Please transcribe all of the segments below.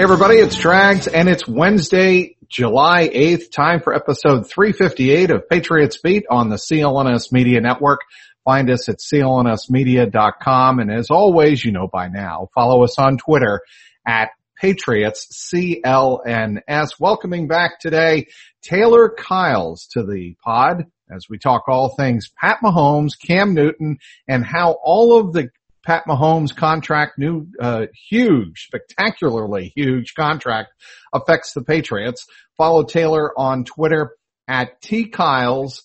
Hey everybody, it's Trags and it's Wednesday, July 8th, time for episode 358 of Patriots Beat on the CLNS Media Network. Find us at clnsmedia.com and as always, you know by now, follow us on Twitter at Patriots CLNS. Welcoming back today, Taylor Kyles to the pod as we talk all things Pat Mahomes, Cam Newton, and how all of the Pat Mahomes contract, new, uh, huge, spectacularly huge contract affects the Patriots. Follow Taylor on Twitter at tkyles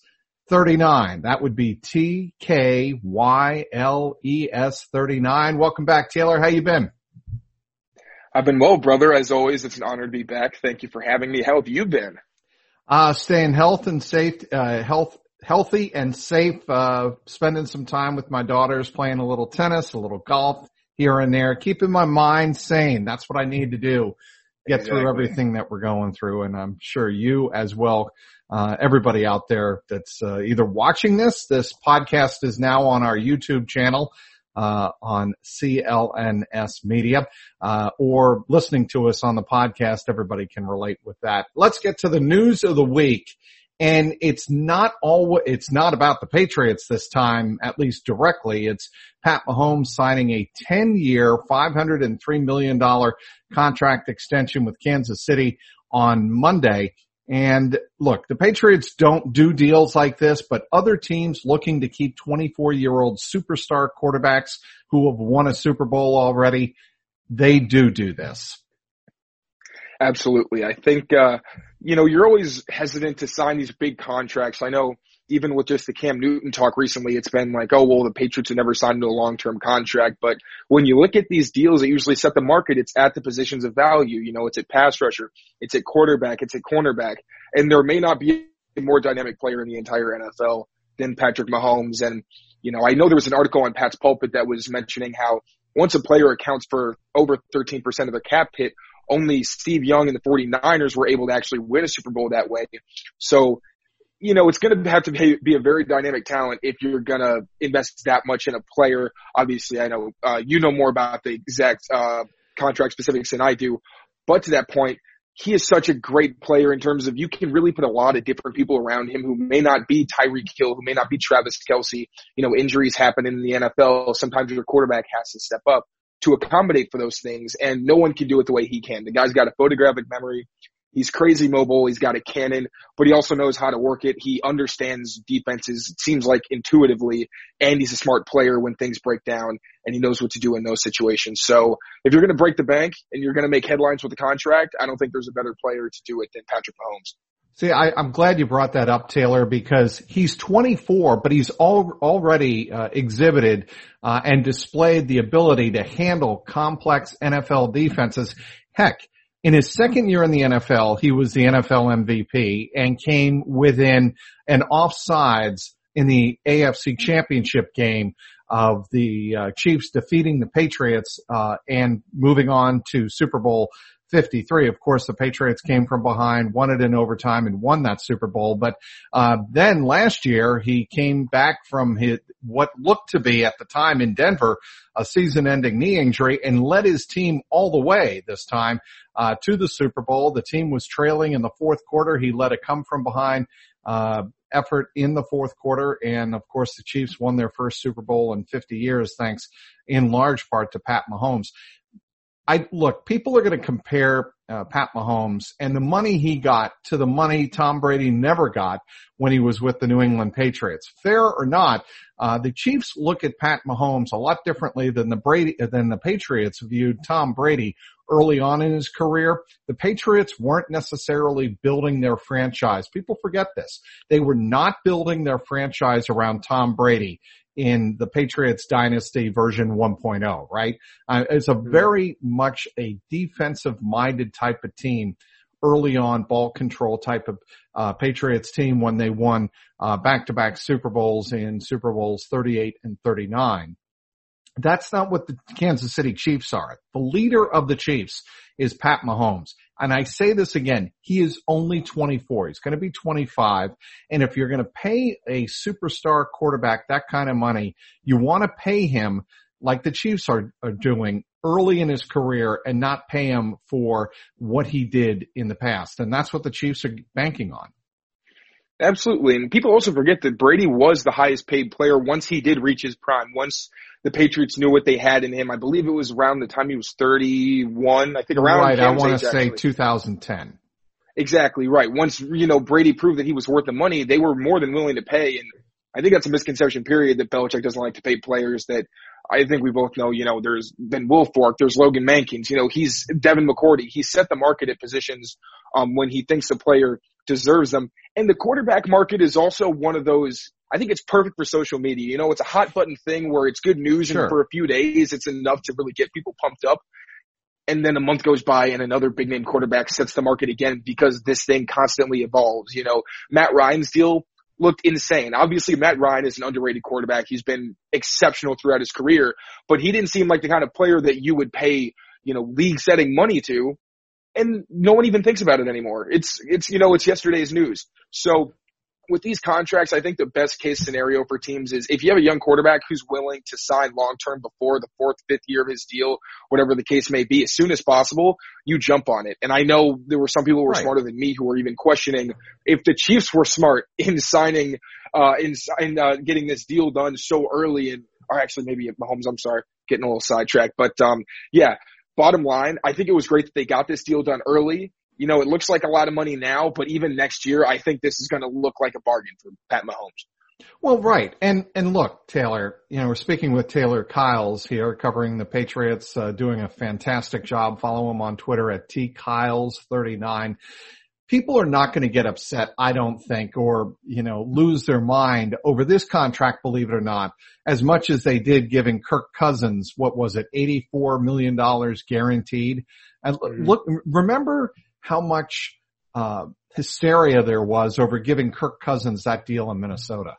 39. That would be T K Y L E S 39. Welcome back, Taylor. How you been? I've been well, brother. As always, it's an honor to be back. Thank you for having me. How have you been? Uh, staying health and safe, uh, health, healthy and safe, uh, spending some time with my daughters, playing a little tennis, a little golf here and there, keeping my mind sane. That's what I need to do. Get exactly. through everything that we're going through. And I'm sure you as well, uh, everybody out there that's, uh, either watching this, this podcast is now on our YouTube channel. Uh, on CLNS Media, uh, or listening to us on the podcast. Everybody can relate with that. Let's get to the news of the week. And it's not all, it's not about the Patriots this time, at least directly. It's Pat Mahomes signing a 10 year, $503 million contract extension with Kansas City on Monday. And look, the Patriots don't do deals like this, but other teams looking to keep 24 year old superstar quarterbacks who have won a Super Bowl already, they do do this. Absolutely. I think, uh, you know, you're always hesitant to sign these big contracts. I know even with just the Cam Newton talk recently, it's been like, oh, well, the Patriots have never signed a long-term contract. But when you look at these deals that usually set the market, it's at the positions of value. You know, it's at pass rusher, it's at quarterback, it's at cornerback. And there may not be a more dynamic player in the entire NFL than Patrick Mahomes. And, you know, I know there was an article on Pats Pulpit that was mentioning how once a player accounts for over 13% of their cap hit, only Steve Young and the 49ers were able to actually win a Super Bowl that way. So, you know, it's going to have to be, a very dynamic talent if you're going to invest that much in a player. Obviously, I know, uh, you know more about the exact, uh, contract specifics than I do. But to that point, he is such a great player in terms of you can really put a lot of different people around him who may not be Tyreek Hill, who may not be Travis Kelce. You know, injuries happen in the NFL. Sometimes your quarterback has to step up to accommodate for those things. And no one can do it the way he can. The guy's got a photographic memory. He's crazy mobile. He's got a cannon, but he also knows how to work it. He understands defenses. It seems like intuitively, and he's a smart player when things break down and he knows what to do in those situations. So if you're going to break the bank and you're going to make headlines with the contract, I don't think there's a better player to do it than Patrick Mahomes. See, I, am glad you brought that up, Taylor, because he's 24, but he's all, already uh, exhibited uh, and displayed the ability to handle complex NFL defenses. Heck, in his second year in the NFL, he was the NFL MVP and came within an offsides in the AFC Championship game of the uh, Chiefs defeating the Patriots uh, and moving on to Super Bowl 53. Of course, the Patriots came from behind, won it in overtime and won that Super Bowl. But, uh, then last year he came back from his, what looked to be at the time in Denver, a season ending knee injury and led his team all the way this time, uh, to the Super Bowl. The team was trailing in the fourth quarter. He led a come from behind, uh, effort in the fourth quarter. And of course, the Chiefs won their first Super Bowl in 50 years, thanks in large part to Pat Mahomes. I look, people are going to compare uh, Pat Mahomes and the money he got to the money Tom Brady never got when he was with the New England Patriots. Fair or not, uh, the Chiefs look at Pat Mahomes a lot differently than the Brady than the Patriots viewed Tom Brady early on in his career. The Patriots weren't necessarily building their franchise. People forget this. They were not building their franchise around Tom Brady in the Patriots dynasty version 1.0, right? Uh, it's a mm-hmm. very much a defensive minded type of team early on ball control type of uh, Patriots team when they won uh, back-to-back Super Bowls in Super Bowls 38 and 39. That's not what the Kansas City Chiefs are. The leader of the Chiefs is Pat Mahomes. And I say this again, he is only 24. He's going to be 25. And if you're going to pay a superstar quarterback that kind of money, you want to pay him like the Chiefs are, are doing early in his career and not pay him for what he did in the past. And that's what the Chiefs are banking on. Absolutely. And people also forget that Brady was the highest paid player once he did reach his prime. Once the Patriots knew what they had in him. I believe it was around the time he was 31. I think around Right. I want to say actually. 2010. Exactly right. Once, you know, Brady proved that he was worth the money, they were more than willing to pay. And I think that's a misconception period that Belichick doesn't like to pay players that I think we both know, you know, there's Ben been Wilfork, there's Logan Mankins, you know, he's Devin McCourty. He set the market at positions, um, when he thinks a player deserves them. And the quarterback market is also one of those, I think it's perfect for social media. You know, it's a hot button thing where it's good news Sure. and for a few days it's enough to really get people pumped up and then a month goes by and another big name quarterback sets the market again because this thing constantly evolves. You know, Matt Ryan's deal looked insane. Obviously, Matt Ryan is an underrated quarterback. He's been exceptional throughout his career, but he didn't seem like the kind of player that you would pay, you know, league setting money to. And no one even thinks about it anymore. It's, it's, you know, it's yesterday's news. So with these contracts, I think the best case scenario for teams is if you have a young quarterback who's willing to sign long term before the fourth, fifth year of his deal, whatever the case may be, as soon as possible, you jump on it. And I know there were some people who were Right. smarter than me who were even questioning if the Chiefs were smart in signing, uh, in, in, uh, getting this deal done so early and, or actually maybe Mahomes, I'm sorry, getting a little sidetracked, but, um, yeah, bottom line, I think it was great that they got this deal done early. You know, it looks like a lot of money now, but even next year, I think this is going to look like a bargain for Pat Mahomes. Well, right. And, and look, Taylor, you know, we're speaking with Taylor Kyles here covering the Patriots, uh, doing a fantastic job. Follow him on Twitter at tkyles39. People are not going to get upset, I don't think, or, you know, lose their mind over this contract, believe it or not, as much as they did giving Kirk Cousins, what was it, $84 million guaranteed. And Mhm. look, remember how much, uh, hysteria there was over giving Kirk Cousins that deal in Minnesota.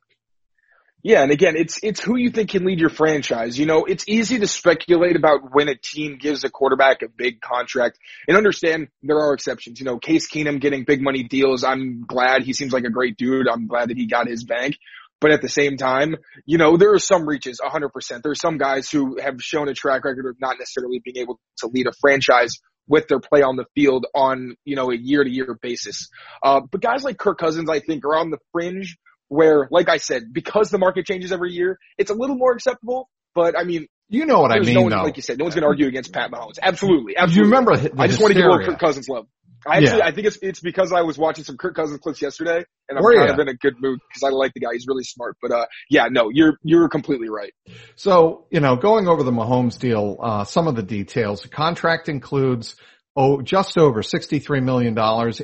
Yeah, and again, it's it's who you think can lead your franchise. You know, it's easy to speculate about when a team gives a quarterback a big contract and understand there are exceptions. You know, Case Keenum getting big money deals. I'm glad he seems like a great dude. I'm glad that he got his bank. But at the same time, you know, there are some reaches, 100%. There are some guys who have shown a track record of not necessarily being able to lead a franchise with their play on the field on, you know, a year to year basis. Uh, but guys like Kirk Cousins, I think, are on the fringe where, like I said, because the market changes every year, it's a little more acceptable. But I mean, You know what I mean, no one, though. like you said, no one's going to argue against Pat Mahomes. Absolutely, Do absolutely. you remember I just want to give little Kirk Cousins love. I actually, Yeah. I think it's it's because I was watching some Kirk Cousins clips yesterday, and I'm Were kind of in a good mood because I like the guy. He's really smart. But uh, yeah, no, you're you're completely right. So, you know, going over the Mahomes deal, uh, some of the details. The contract includes oh, just over $63 million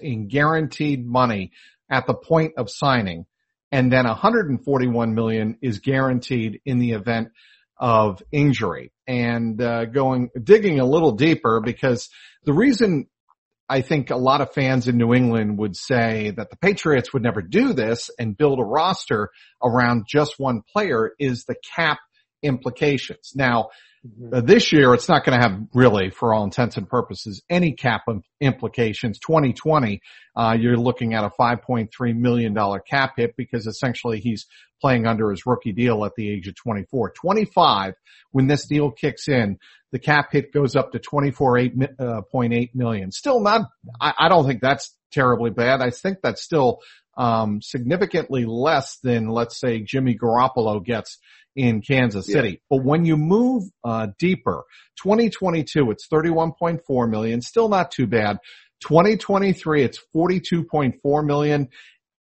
in guaranteed money at the point of signing. And then 141 million is guaranteed in the event of injury and, uh, going, digging a little deeper because the reason I think a lot of fans in New England would say that the Patriots would never do this and build a roster around just one player is the cap implications. Now, uh, this year it's not going to have really, for all intents and purposes, any cap implications. 2020, uh, you're looking at a 5.3 million dollar cap hit because essentially he's playing under his rookie deal at the age of 24. 25, when this deal kicks in, the cap hit goes up to 24.8 uh, point eight million. Still not, I, I don't think that's terribly bad. I think that's still um, significantly less than, let's say, Jimmy Garoppolo gets in Kansas Yeah. City. But when you move uh, deeper, 2022, it's 31.4 million, still not too bad. 2023, it's 42.4 million,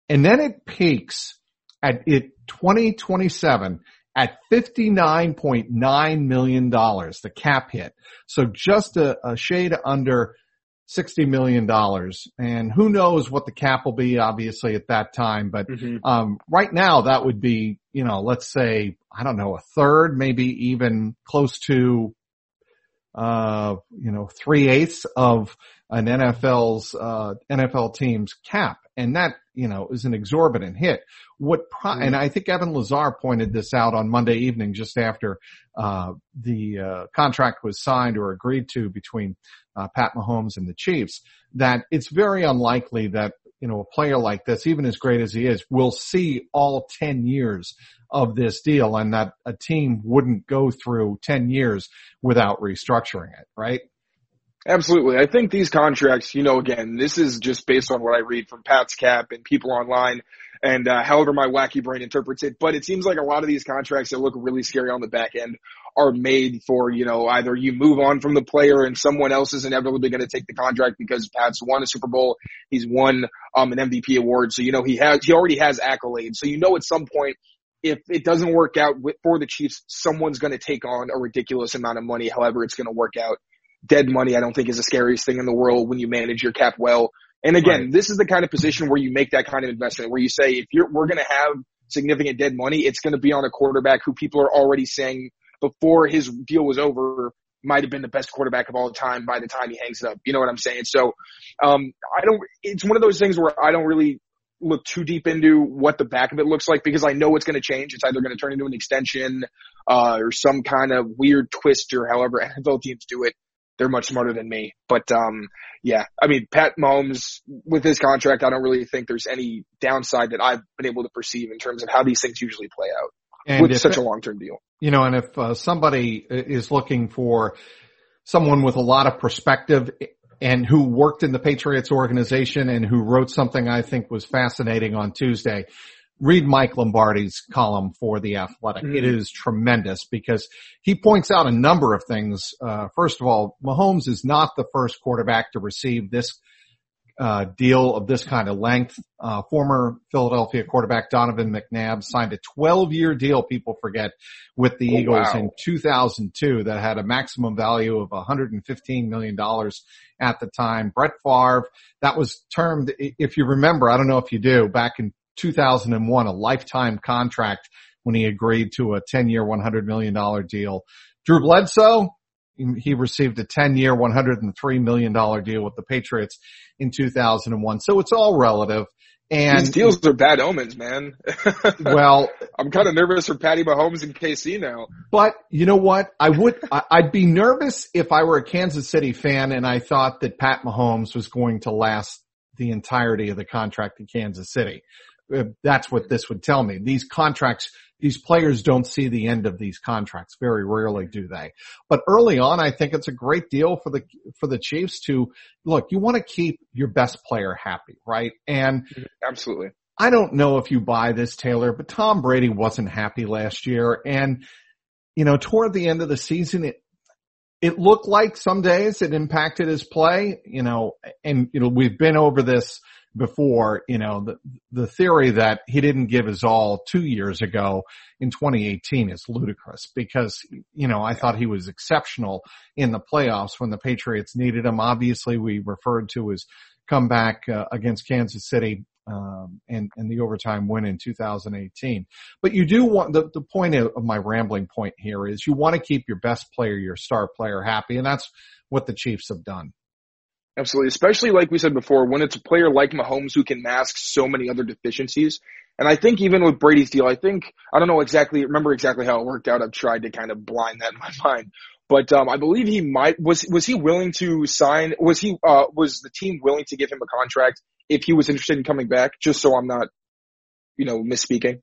and then it peaks at it 2027 at $59.9 million, the cap hit. So just a, a shade under $60 million. And who knows what the cap will be obviously at that time, but um, right now that would be, you know, let's say, I don't know, a third, maybe even close to, uh, you know, three eighths of an NFL's, uh, NFL team's cap. And that, you know, is an exorbitant hit. What, pro- and I think Evan Lazar pointed this out on Monday evening just after, uh, the, uh, contract was signed or agreed to between, uh, Pat Mahomes and the Chiefs, that it's very unlikely that you know, a player like this, even as great as he is, will see all 10 years of this deal and that a team wouldn't go through 10 years without restructuring it, right? Absolutely. I think these contracts, you know, again, this is just based on what I read from Pat's Cap and people online and uh, however my wacky brain interprets it. But it seems like a lot of these contracts that look really scary on the back end are made for, you know, either you move on from the player and someone else is inevitably going to take the contract because Pat's won a Super Bowl. He's won um, an MVP award. So, you know, he has, he already has accolades. So, you know, at some point, if it doesn't work out with, for the Chiefs, someone's going to take on a ridiculous amount of money. However, it's going to work out. Dead money, I don't think is the scariest thing in the world when you manage your cap well. And again, right. this is the kind of position where you make that kind of investment where you say, if you're, we're going to have significant dead money, it's going to be on a quarterback who people are already saying before his deal was over might have been the best quarterback of all time by the time he hangs it up. You know what I'm saying? So, um, I don't, it's one of those things where I don't really look too deep into what the back of it looks like because I know it's going to change. It's either going to turn into an extension, uh, or some kind of weird twist or however NFL teams do it. They're much smarter than me. But, um, yeah, I mean, Pat Mahomes with his contract, I don't really think there's any downside that I've been able to perceive in terms of how these things usually play out and with such a long-term deal. You know, and if uh, somebody is looking for someone with a lot of perspective and who worked in the Patriots organization and who wrote something I think was fascinating on Tuesday. Read Mike Lombardi's column for The Athletic. Mm-hmm. It is tremendous because he points out a number of things. Uh, first of all, Mahomes is not the first quarterback to receive this uh, deal of this kind of length. Uh, former Philadelphia quarterback Donovan McNabb signed a 12 year deal, people forget, with the oh, Eagles wow. in 2002 that had a maximum value of $115 million at the time. Brett Favre, that was termed, if you remember, I don't know if you do, back in 2001, a lifetime contract when he agreed to a 10 year, $100 million deal. Drew Bledsoe, he received a 10 year, $103 million deal with the Patriots in 2001. So it's all relative. And these deals are bad omens, man. well, I'm kind of nervous for Patty Mahomes and KC now. But you know what? I would, I'd be nervous if I were a Kansas City fan and I thought that Pat Mahomes was going to last the entirety of the contract in Kansas City. Uh, that's what this would tell me. These contracts these players don't see the end of these contracts. Very rarely do they. But early on, I think it's a great deal for the, for the Chiefs to look, you want to keep your best player happy, right? And absolutely. I don't know if you buy this, Taylor, but Tom Brady wasn't happy last year. And, you know, toward the end of the season, it, it looked like some days it impacted his play, you know, and, you know, we've been over this before, you know, the, the theory that he didn't give his all two years ago in 2018 is ludicrous because, you know, I thought he was exceptional in the playoffs when the Patriots needed him. Obviously we referred to his comeback uh, against Kansas City um, and, and the overtime win in 2018. But you do want the, the point of, of my rambling point here is you want to keep your best player, your star player happy, and that's what the Chiefs have done. Absolutely. Especially like we said before, when it's a player like Mahomes who can mask so many other deficiencies. And I think even with Brady's deal, I think, I don't know exactly, remember exactly how it worked out. I've tried to kind of blind that in my mind. But, um, I believe he might, was, was he willing to sign, was he, uh, was the team willing to give him a contract if he was interested in coming back? Just so I'm not, you know, misspeaking.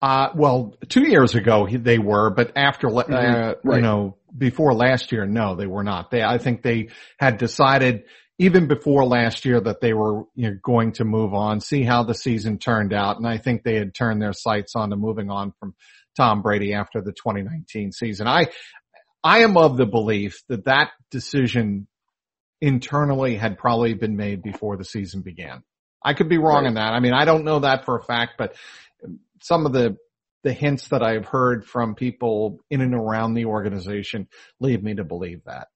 Uh, well, two years ago he, they were, but after, uh, mm-hmm. right. you know, before last year, no, they were not. They, I think they had decided even before last year that they were you know, going to move on, see how the season turned out. And I think they had turned their sights on to moving on from Tom Brady after the 2019 season. I, I am of the belief that that decision internally had probably been made before the season began. I could be wrong right. in that. I mean, I don't know that for a fact, but some of the the hints that I've heard from people in and around the organization lead me to believe that.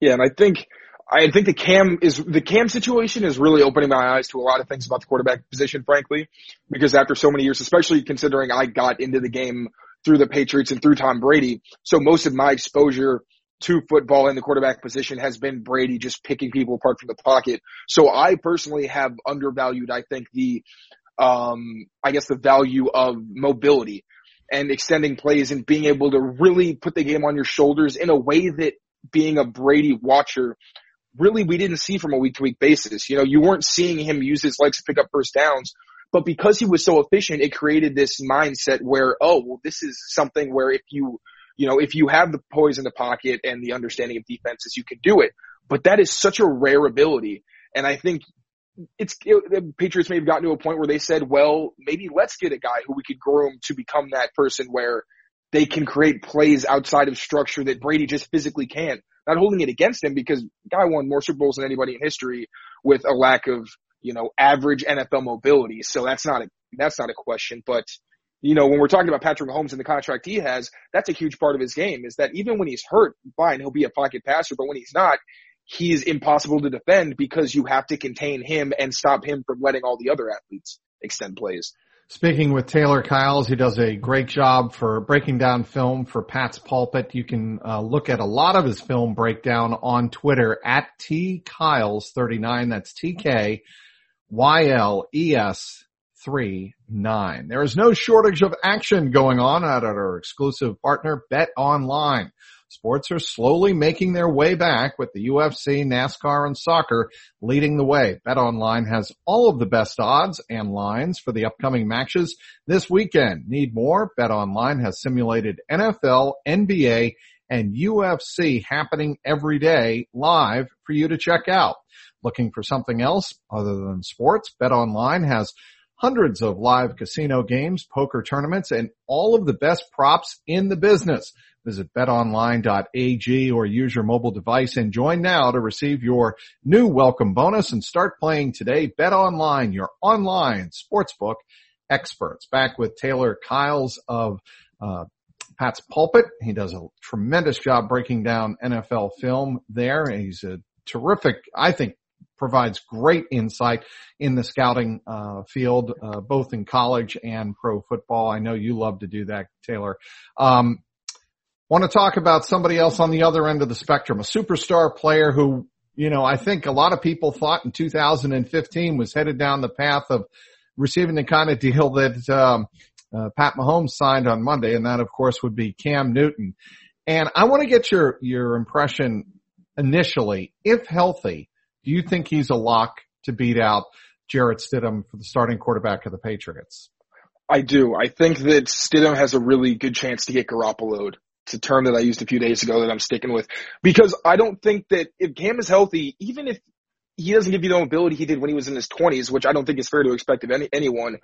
Yeah, and I think I think the Cam is the Cam situation is really opening my eyes to a lot of things about the quarterback position, frankly, because after so many years, especially considering I got into the game through the Patriots and through Tom Brady, so most of my exposure to football in the quarterback position has been Brady just picking people apart from the pocket. So I personally have undervalued, I think, the um, I guess the value of mobility and extending plays and being able to really put the game on your shoulders in a way that being a Brady watcher really we didn't see from a week to week basis. You know, you weren't seeing him use his legs to pick up first downs, but because he was so efficient, it created this mindset where, oh, well, this is something where if you, you know, if you have the poise in the pocket and the understanding of defenses, you can do it. But that is such a rare ability. And I think it's it, the Patriots may have gotten to a point where they said, well, maybe let's get a guy who we could groom to become that person where they can create plays outside of structure that Brady just physically can't. Not holding it against him because guy won more Super Bowls than anybody in history with a lack of, you know, average NFL mobility. So that's not a, that's not a question. But, you know, when we're talking about Patrick Mahomes and the contract he has, that's a huge part of his game is that even when he's hurt, fine, he'll be a pocket passer, but when he's not, he's impossible to defend because you have to contain him and stop him from letting all the other athletes extend plays. Speaking with Taylor Kyles, he does a great job for breaking down film for Pats Pulpit. You can uh, look at a lot of his film breakdown on Twitter at T Kyles 39. That's T K Y L E S three nine. There is no shortage of action going on at our exclusive partner, BetOnline. Sports are slowly making their way back with the UFC, NASCAR, and soccer leading the way. BetOnline has all of the best odds and lines for the upcoming matches this weekend. Need more? BetOnline has simulated NFL, NBA, and UFC happening every day live for you to check out. Looking for something else other than sports? BetOnline has hundreds of live casino games, poker tournaments, and all of the best props in the business. Visit betonline.ag or use your mobile device and join now to receive your new welcome bonus and start playing today. BetOnline, your online sportsbook experts. Back with Taylor Kyles of uh, Pats Pulpit. He does a tremendous job breaking down NFL film there. He's a terrific, I think, provides great insight in the scouting uh, field, uh, both in college and pro football. I know you love to do that, Taylor. Um, want to talk about somebody else on the other end of the spectrum, a superstar player who, you know, I think a lot of people thought in 2015 was headed down the path of receiving the kind of deal that um, uh, Pat Mahomes signed on Monday, and that of course would be Cam Newton. And I want to get your your impression initially, if healthy, do you think he's a lock to beat out Jarrett Stidham for the starting quarterback of the Patriots? I do. I think that Stidham has a really good chance to get Garoppolo'd. It's a term that I used a few days ago that I'm sticking with because I don't think that if Cam is healthy, even if he doesn't give you the mobility he did when he was in his 20s, which I don't think is fair to expect of any, anyone.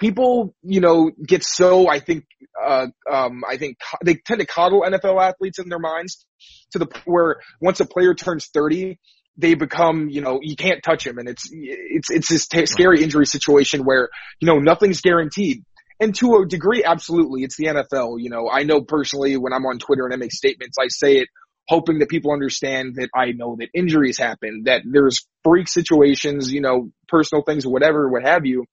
People, you know, get so, I think, uh, um, I think they tend to coddle NFL athletes in their minds to the point where once a player turns 30, they become, you know, you can't touch him and it's, it's, it's this t- scary injury situation where, you know, nothing's guaranteed. And to a degree, absolutely. It's the NFL. You know, I know personally when I'm on Twitter and I make statements, I say it hoping that people understand that I know that injuries happen, that there's freak situations, you know, personal things, whatever, what have you,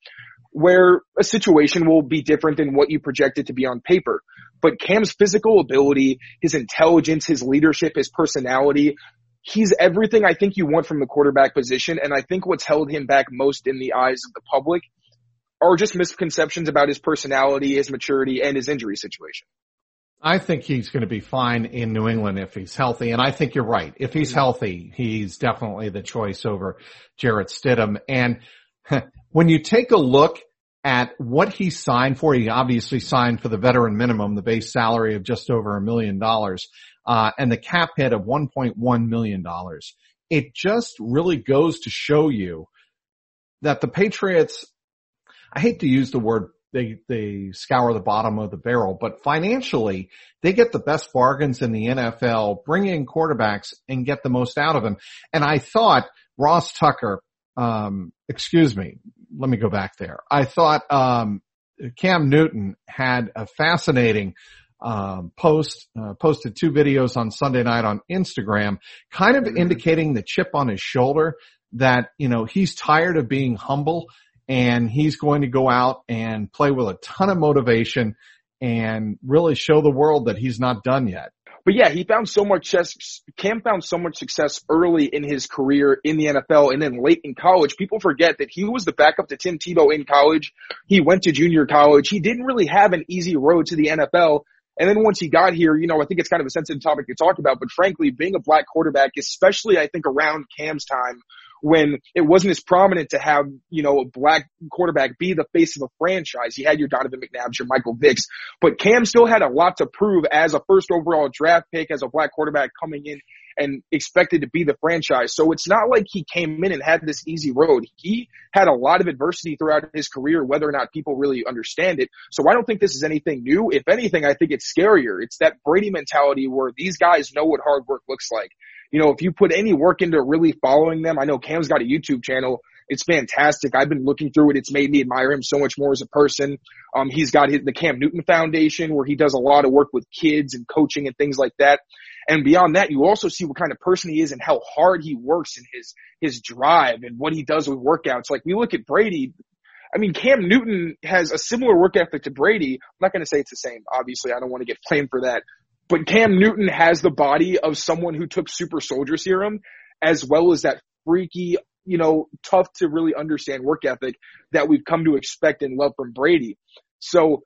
where a situation will be different than what you project it to be on paper. But Cam's physical ability, his intelligence, his leadership, his personality, he's everything I think you want from the quarterback position. And I think what's held him back most in the eyes of the public are just misconceptions about his personality, his maturity, and his injury situation. I think he's going to be fine in New England if he's healthy. And I think you're right. If he's mm-hmm. healthy, he's definitely the choice over Jarrett Stidham. And when you take a look at what he signed for, he obviously signed for the veteran minimum, the base salary of just over a million dollars, uh, and the cap hit of $1.1 million. It just really goes to show you that the Patriots I hate to use the word they they scour the bottom of the barrel, but financially they get the best bargains in the NFL, bring in quarterbacks and get the most out of them. And I thought Ross Tucker, um, excuse me, let me go back there. I thought um, Cam Newton had a fascinating um, post, uh, posted two videos on Sunday night on Instagram, kind of mm-hmm. indicating the chip on his shoulder that, you know, he's tired of being humble and he's going to go out and play with a ton of motivation and really show the world that he's not done yet. But yeah, he found so much success. Cam found so much success early in his career in the NFL and then late in college. People forget that he was the backup to Tim Tebow in college. He went to junior college. He didn't really have an easy road to the NFL. And then once he got here, you know, I think it's kind of a sensitive topic to talk about, but frankly, being a black quarterback, especially I think around Cam's time, when it wasn't as prominent to have, you know, a black quarterback be the face of a franchise. You had your Donovan McNabb, your Michael Vicks, but Cam still had a lot to prove as a first overall draft pick, as a black quarterback coming in and expected to be the franchise. So it's not like he came in and had this easy road. He had a lot of adversity throughout his career, whether or not people really understand it. So I don't think this is anything new. If anything, I think it's scarier. It's that Brady mentality where these guys know what hard work looks like. You know, if you put any work into really following them, I know Cam's got a YouTube channel. It's fantastic. I've been looking through it. It's made me admire him so much more as a person. Um, he's got his, the Cam Newton Foundation where he does a lot of work with kids and coaching and things like that. And beyond that, you also see what kind of person he is and how hard he works and his, his drive and what he does with workouts. Like we look at Brady, I mean, Cam Newton has a similar work ethic to Brady. I'm not going to say it's the same. Obviously, I don't want to get flamed for that. But Cam Newton has the body of someone who took super soldier serum as well as that freaky, you know, tough to really understand work ethic that we've come to expect and love from Brady. So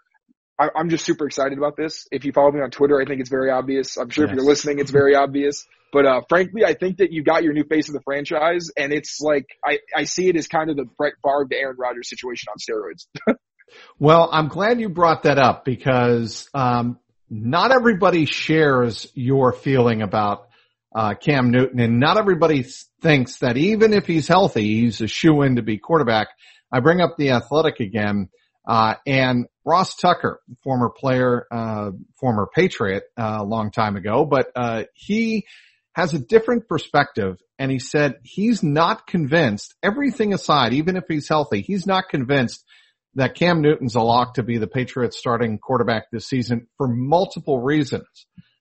I, am just super excited about this. If you follow me on Twitter, I think it's very obvious. I'm sure yes. if you're listening, it's very obvious. But uh, frankly, I think that you got your new face of the franchise, and it's like I, I see it as kind of the Brett Favre to Aaron Rodgers situation on steroids. well, I'm glad you brought that up because um, not everybody shares your feeling about uh, Cam Newton, and not everybody thinks that even if he's healthy, he's a shoe in to be quarterback. I bring up the athletic again. Uh, and Ross Tucker, former player, uh, former Patriot, uh, a long time ago, but, uh, he has a different perspective and he said he's not convinced, everything aside, even if he's healthy, he's not convinced that Cam Newton's a lock to be the Patriots starting quarterback this season for multiple reasons.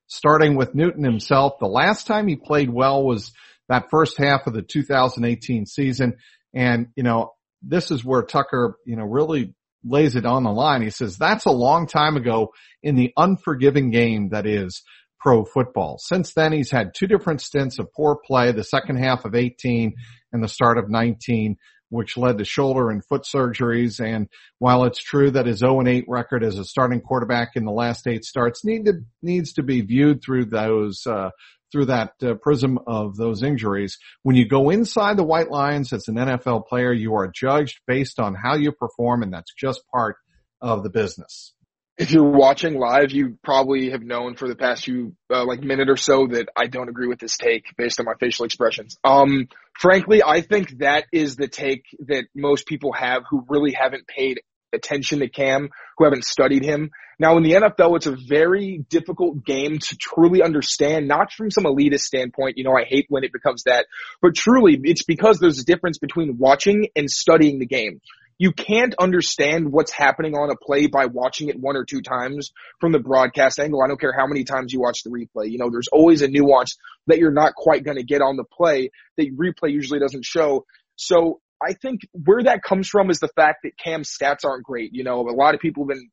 Starting with Newton himself, the last time he played well was that first half of the 2018 season. And, you know, this is where Tucker, you know, really lays it on the line. He says that's a long time ago in the unforgiving game that is pro football. Since then, he's had two different stints of poor play, the second half of 18 and the start of 19, which led to shoulder and foot surgeries. And while it's true that his 0 and 8 record as a starting quarterback in the last eight starts need to, needs to be viewed through those, uh, through that uh, prism of those injuries. When you go inside the white lines as an NFL player, you are judged based on how you perform and that's just part of the business. If you're watching live, you probably have known for the past few, uh, like minute or so that I don't agree with this take based on my facial expressions. Um, frankly, I think that is the take that most people have who really haven't paid attention to Cam, who haven't studied him. Now in the NFL, it's a very difficult game to truly understand, not from some elitist standpoint. You know, I hate when it becomes that, but truly it's because there's a difference between watching and studying the game. You can't understand what's happening on a play by watching it one or two times from the broadcast angle. I don't care how many times you watch the replay. You know, there's always a nuance that you're not quite going to get on the play that replay usually doesn't show. So I think where that comes from is the fact that Cam's stats aren't great. You know, a lot of people have been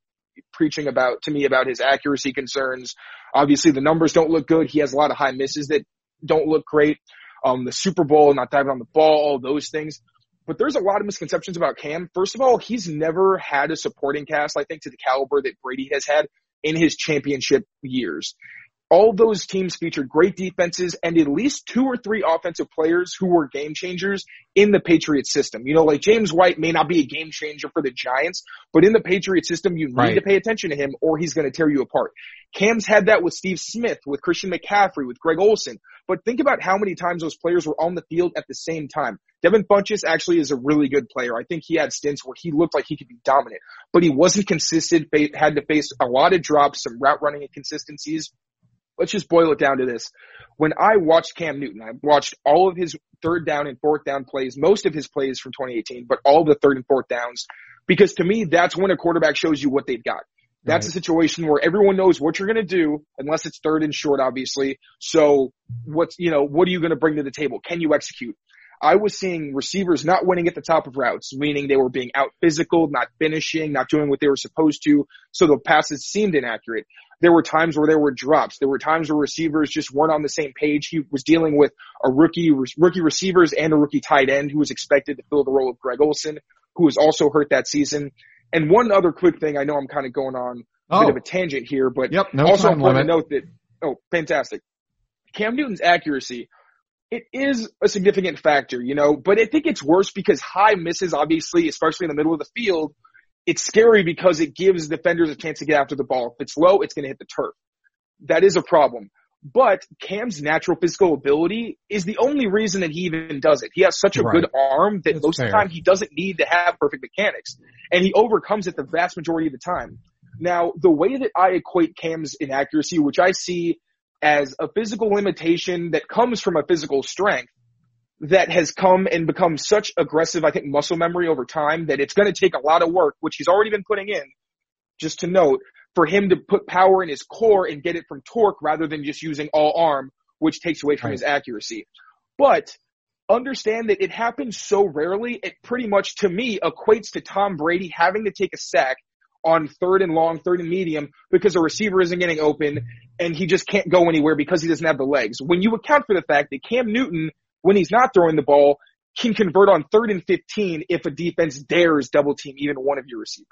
preaching about to me about his accuracy concerns. Obviously the numbers don't look good. He has a lot of high misses that don't look great. Um, the Super Bowl, not diving on the ball, all those things. But there's a lot of misconceptions about Cam. First of all, he's never had a supporting cast, I think, to the caliber that Brady has had in his championship years all those teams featured great defenses and at least two or three offensive players who were game changers in the Patriots system. You know, like James White may not be a game changer for the Giants, but in the Patriot system, you need right. to pay attention to him or he's going to tear you apart. Cam's had that with Steve Smith, with Christian McCaffrey, with Greg Olsen. But think about how many times those players were on the field at the same time. Devin Funchess actually is a really good player. I think he had stints where he looked like he could be dominant, but he wasn't consistent, had to face a lot of drops, some route running inconsistencies let's just boil it down to this. When I watched Cam Newton, I watched all of his third down and fourth down plays, most of his plays from 2018, but all the third and fourth downs, because to me, that's when a quarterback shows you what they've got. That's right. a situation where everyone knows what you're going to do, unless it's third and short, obviously. So what's, you know, what are you going to bring to the table? Can you execute? I was seeing receivers not winning at the top of routes, meaning they were being out physical, not finishing, not doing what they were supposed to. So the passes seemed inaccurate. There were times where there were drops. There were times where receivers just weren't on the same page. He was dealing with a rookie, rookie receivers and a rookie tight end who was expected to fill the role of Greg Olsen, who was also hurt that season. And one other quick thing, I know I'm kind of going on oh. bit of a oh. tangent here, but yep, no also important to note that, oh, fantastic. Cam Newton's accuracy, it is a significant factor, you know, but I think it's worse because high misses, obviously, especially in the middle of the field, it's scary because it gives defenders a chance to get after the ball. If it's low, it's going to hit the turf. That is a problem. But Cam's natural physical ability is the only reason that he even does it. He has such a right. good arm that That's most fair. of the time he doesn't need to have perfect mechanics. And he overcomes it the vast majority of the time. Now, the way that I equate Cam's inaccuracy, which I see as a physical limitation that comes from a physical strength that has come and become such aggressive, I think, muscle memory over time that it's going to take a lot of work, which he's already been putting in, just to note, for him to put power in his core and get it from torque rather than just using all arm, which takes away from right. his accuracy. But understand that it happens so rarely, it pretty much to me equates to Tom Brady having to take a sack on third and long, third and medium because a receiver isn't getting open and he just can't go anywhere because he doesn't have the legs. When you account for the fact that Cam Newton, when he's not throwing the ball, can convert on third and 15 if a defense dares double team even one of your receivers.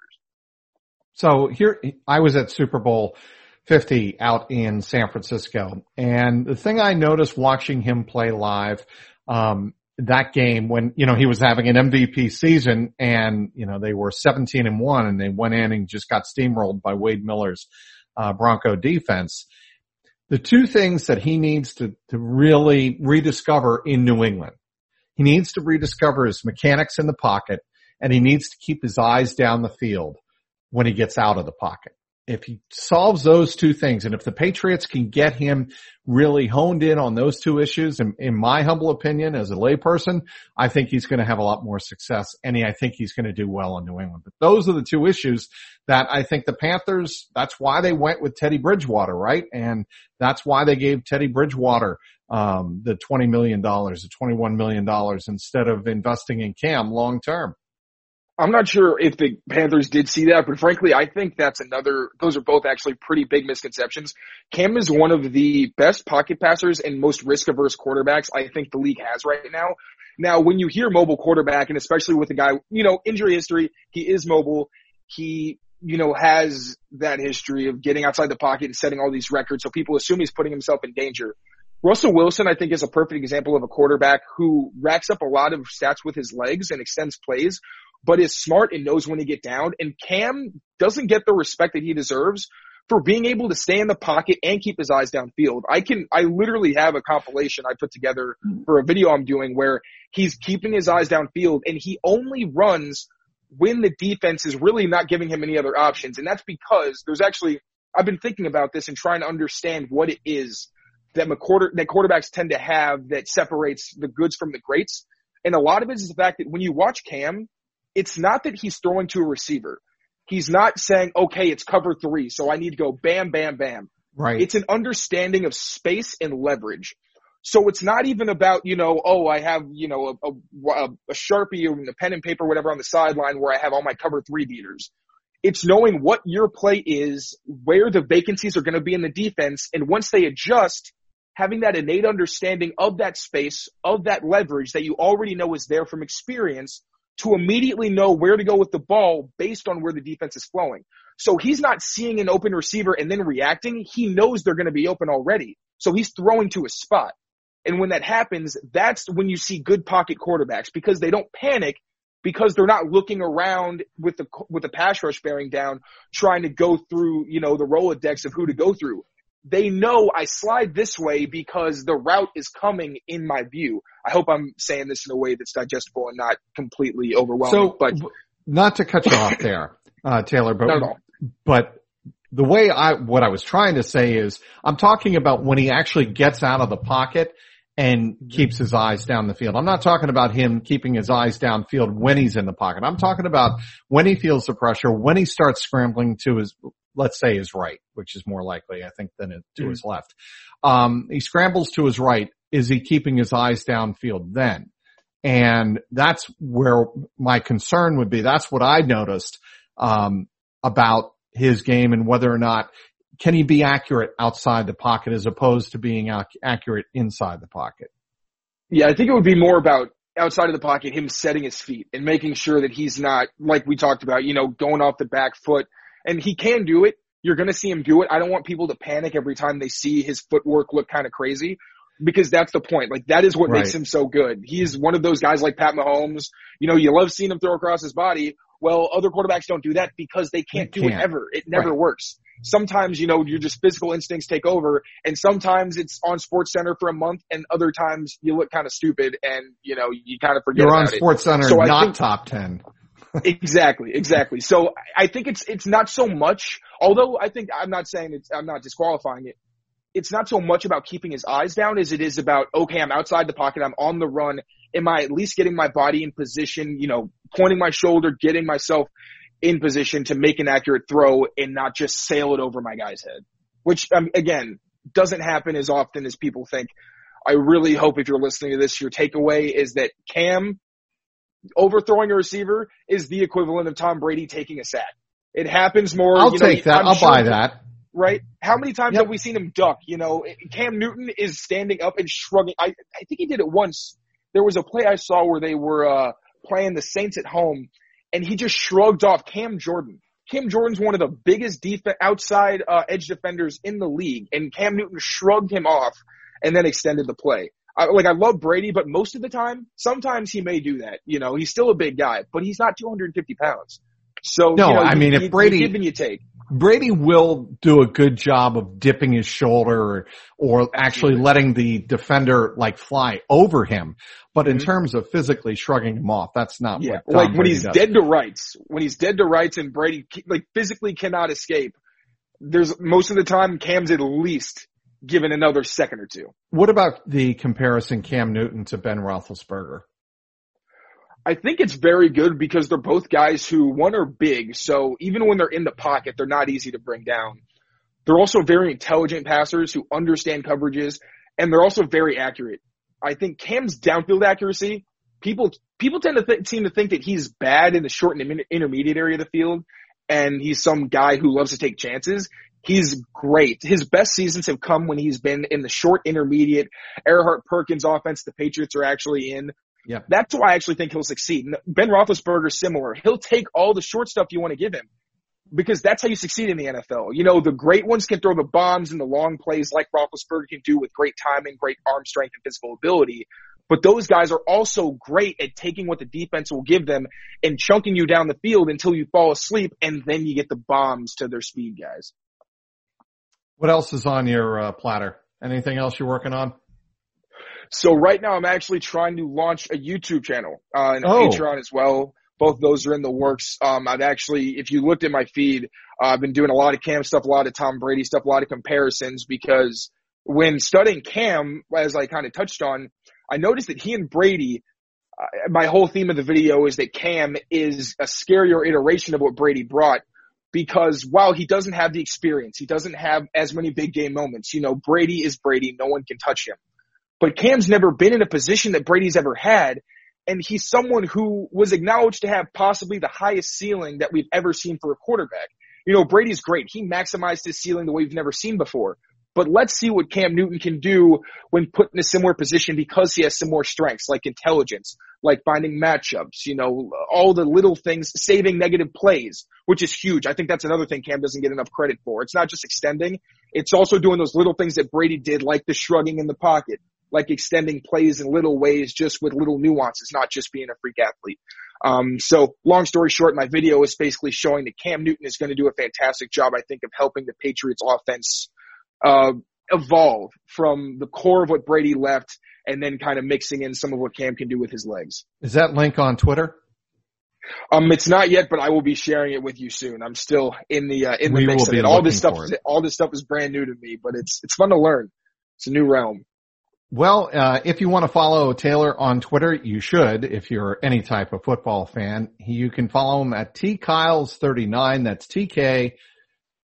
So here, I was at Super Bowl 50 out in San Francisco. And the thing I noticed watching him play live, um, that game when, you know, he was having an MVP season and, you know, they were 17 and one and they went in and just got steamrolled by Wade Miller's, uh, Bronco defense. The two things that he needs to, to really rediscover in New England, he needs to rediscover his mechanics in the pocket and he needs to keep his eyes down the field when he gets out of the pocket. If he solves those two things and if the Patriots can get him really honed in on those two issues, in, in my humble opinion as a layperson, I think he's going to have a lot more success and I think he's going to do well in New England. But those are the two issues that I think the Panthers, that's why they went with Teddy Bridgewater, right? And that's why they gave Teddy Bridgewater um, the $20 million, the $21 million instead of investing in Cam long term. I'm not sure if the Panthers did see that, but frankly, I think that's another, those are both actually pretty big misconceptions. Cam is one of the best pocket passers and most risk averse quarterbacks I think the league has right now. Now, when you hear mobile quarterback, and especially with a guy, you know, injury history, he is mobile. He, you know, has that history of getting outside the pocket and setting all these records. So people assume he's putting himself in danger. Russell Wilson, I think, is a perfect example of a quarterback who racks up a lot of stats with his legs and extends plays, but is smart and knows when to get down. And Cam doesn't get the respect that he deserves for being able to stay in the pocket and keep his eyes downfield. I can, I literally have a compilation I put together for a video I'm doing where he's keeping his eyes downfield and he only runs when the defense is really not giving him any other options. And that's because there's actually, I've been thinking about this and trying to understand what it is that quarter, that quarterbacks tend to have that separates the goods from the greats. And a lot of it is the fact that when you watch Cam, it's not that he's throwing to a receiver. He's not saying, okay, it's cover three, so I need to go bam, bam, bam. Right. It's an understanding of space and leverage. So it's not even about, you know, oh, I have, you know, a, a, a Sharpie or a pen and paper, whatever on the sideline where I have all my cover three beaters. It's knowing what your play is, where the vacancies are going to be in the defense, and once they adjust, having that innate understanding of that space, of that leverage that you already know is there from experience to immediately know where to go with the ball based on where the defense is flowing. So he's not seeing an open receiver and then reacting. He knows they're going to be open already. So he's throwing to a spot. And when that happens, that's when you see good pocket quarterbacks because they don't panic because they're not looking around with the with the pass rush bearing down, trying to go through you know the Rolodex of who to go through they know I slide this way because the route is coming in my view. I hope I'm saying this in a way that's digestible and not completely overwhelming. So, but not to cut you off there, uh, Taylor, but but the way I what I was trying to say is I'm talking about when he actually gets out of the pocket and keeps his eyes down the field. I'm not talking about him keeping his eyes downfield when he's in the pocket. I'm talking about when he feels the pressure, when he starts scrambling to his let's say his right, which is more likely, I think, than to mm his left. Um, he scrambles to his right. Is he keeping his eyes downfield then? And that's where my concern would be. That's what I noticed, um, about his game and whether or not can he be accurate outside the pocket as opposed to being ac- accurate inside the pocket? Yeah, I think it would be more about outside of the pocket, him setting his feet and making sure that he's not, like we talked about, you know, going off the back foot and he can do it. You're going to see him do it. I don't want people to panic every time they see his footwork look kind of crazy because that's the point. Like that is what right. makes him so good. He is one of those guys like Pat Mahomes. You know, you love seeing him throw across his body. Well, other quarterbacks don't do that because they can't they do can't. it ever. It never right. works. Sometimes, you know, your just physical instincts take over and sometimes it's on SportsCenter for a month and other times you look kind of stupid and, you know, you kind of forget You're on SportsCenter, so not think, top 10. exactly, exactly. So I think it's, it's not so much, although I think I'm not saying it's, I'm not disqualifying it it's not so much about keeping his eyes down as it is about, okay, I'm outside the pocket. I'm on the run. Am I at least getting my body in position, you know, pointing my shoulder, getting myself in position to make an accurate throw and not just sail it over my guy's head, which um, again, doesn't happen as often as people think. I really hope if you're listening to this, your takeaway is that Cam overthrowing a receiver is the equivalent of Tom Brady taking a sack. It happens more. I'll you know, take that. i will sure buy that right? How many times yep. have we seen him duck? You know, Cam Newton is standing up and shrugging. I, I think he did it once. There was a play I saw where they were, uh, playing the Saints at home and he just shrugged off Cam Jordan. Cam Jordan's one of the biggest def- outside, uh, edge defenders in the league and Cam Newton shrugged him off and then extended the play. I, like I love Brady, but most of the time, sometimes he may do that. You know, he's still a big guy, but he's not 250 pounds. So no, you know, I mean, if Brady, give and you take. Brady will do a good job of dipping his shoulder or, or actually letting the defender like fly over him. But in mm-hmm. terms of physically shrugging him off, that's not yeah. like when Brady he's does. dead to rights, when he's dead to rights and Brady like physically cannot escape. There's most of the time Cam's at least given another second or two. What about the comparison Cam Newton to Ben Roethlisberger? I think it's very good because they're both guys who one are big, so even when they're in the pocket, they're not easy to bring down. They're also very intelligent passers who understand coverages, and they're also very accurate. I think Cam's downfield accuracy, people people tend to th- seem to think that he's bad in the short and intermediate area of the field, and he's some guy who loves to take chances. He's great. His best seasons have come when he's been in the short intermediate Erhardt Perkins offense the Patriots are actually in. Yeah. That's why I actually think he'll succeed. Ben Roethlisberger's similar. He'll take all the short stuff you want to give him because that's how you succeed in the NFL. You know, the great ones can throw the bombs and the long plays like Roethlisberger can do with great timing, great arm strength and physical ability. But those guys are also great at taking what the defense will give them and chunking you down the field until you fall asleep and then you get the bombs to their speed guys. What else is on your uh, platter? Anything else you're working on? So right now I'm actually trying to launch a YouTube channel, uh, and a oh. Patreon as well. Both those are in the works. Um, I've actually, if you looked at my feed, uh, I've been doing a lot of Cam stuff, a lot of Tom Brady stuff, a lot of comparisons because when studying Cam, as I kind of touched on, I noticed that he and Brady, uh, my whole theme of the video is that Cam is a scarier iteration of what Brady brought because while he doesn't have the experience, he doesn't have as many big game moments. You know, Brady is Brady. No one can touch him. But Cam's never been in a position that Brady's ever had. And he's someone who was acknowledged to have possibly the highest ceiling that we've ever seen for a quarterback. You know, Brady's great. He maximized his ceiling the way we've never seen before. But let's see what Cam Newton can do when put in a similar position because he has some more strengths like intelligence, like finding matchups, you know, all the little things, saving negative plays, which is huge. I think that's another thing Cam doesn't get enough credit for. It's not just extending. It's also doing those little things that Brady did, like the shrugging in the pocket, like extending plays in little ways, just with little nuances, not just being a freak athlete. Um, so long story short, my video is basically showing that Cam Newton is going to do a fantastic job, I think, of helping the Patriots offense, uh, evolve from the core of what Brady left and then kind of mixing in some of what Cam can do with his legs. Is that link on Twitter? Um, it's not yet, but I will be sharing it with you soon. I'm still in the uh, in the we mix of it. All this stuff, all this stuff is brand new to me, but it's it's fun to learn. It's a new realm. Well, uh, if you want to follow Taylor on Twitter, you should. If you're any type of football fan, you can follow him at tkyles39. That's T K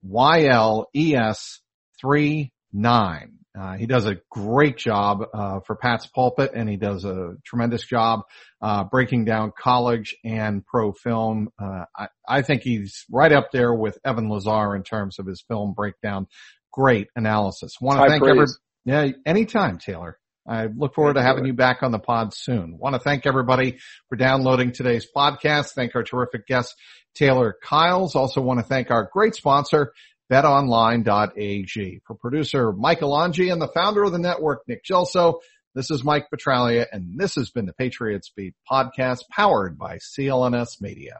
Y L E S three nine. Uh, he does a great job uh, for Pats Pulpit, and he does a tremendous job uh, breaking down college and pro film. Uh, I, I think he's right up there with Evan Lazar in terms of his film breakdown. Great analysis. Want to thank everybody. Yeah, anytime, Taylor. I look forward to having you back on the pod soon. Want to thank everybody for downloading today's podcast. Thank our terrific guest, Taylor Kyles. Also want to thank our great sponsor, betonline.ag. For producer Michael Angi and the founder of the network, Nick Gelso, this is Mike Petraglia, and this has been the Patriots Beat podcast powered by CLNS Media.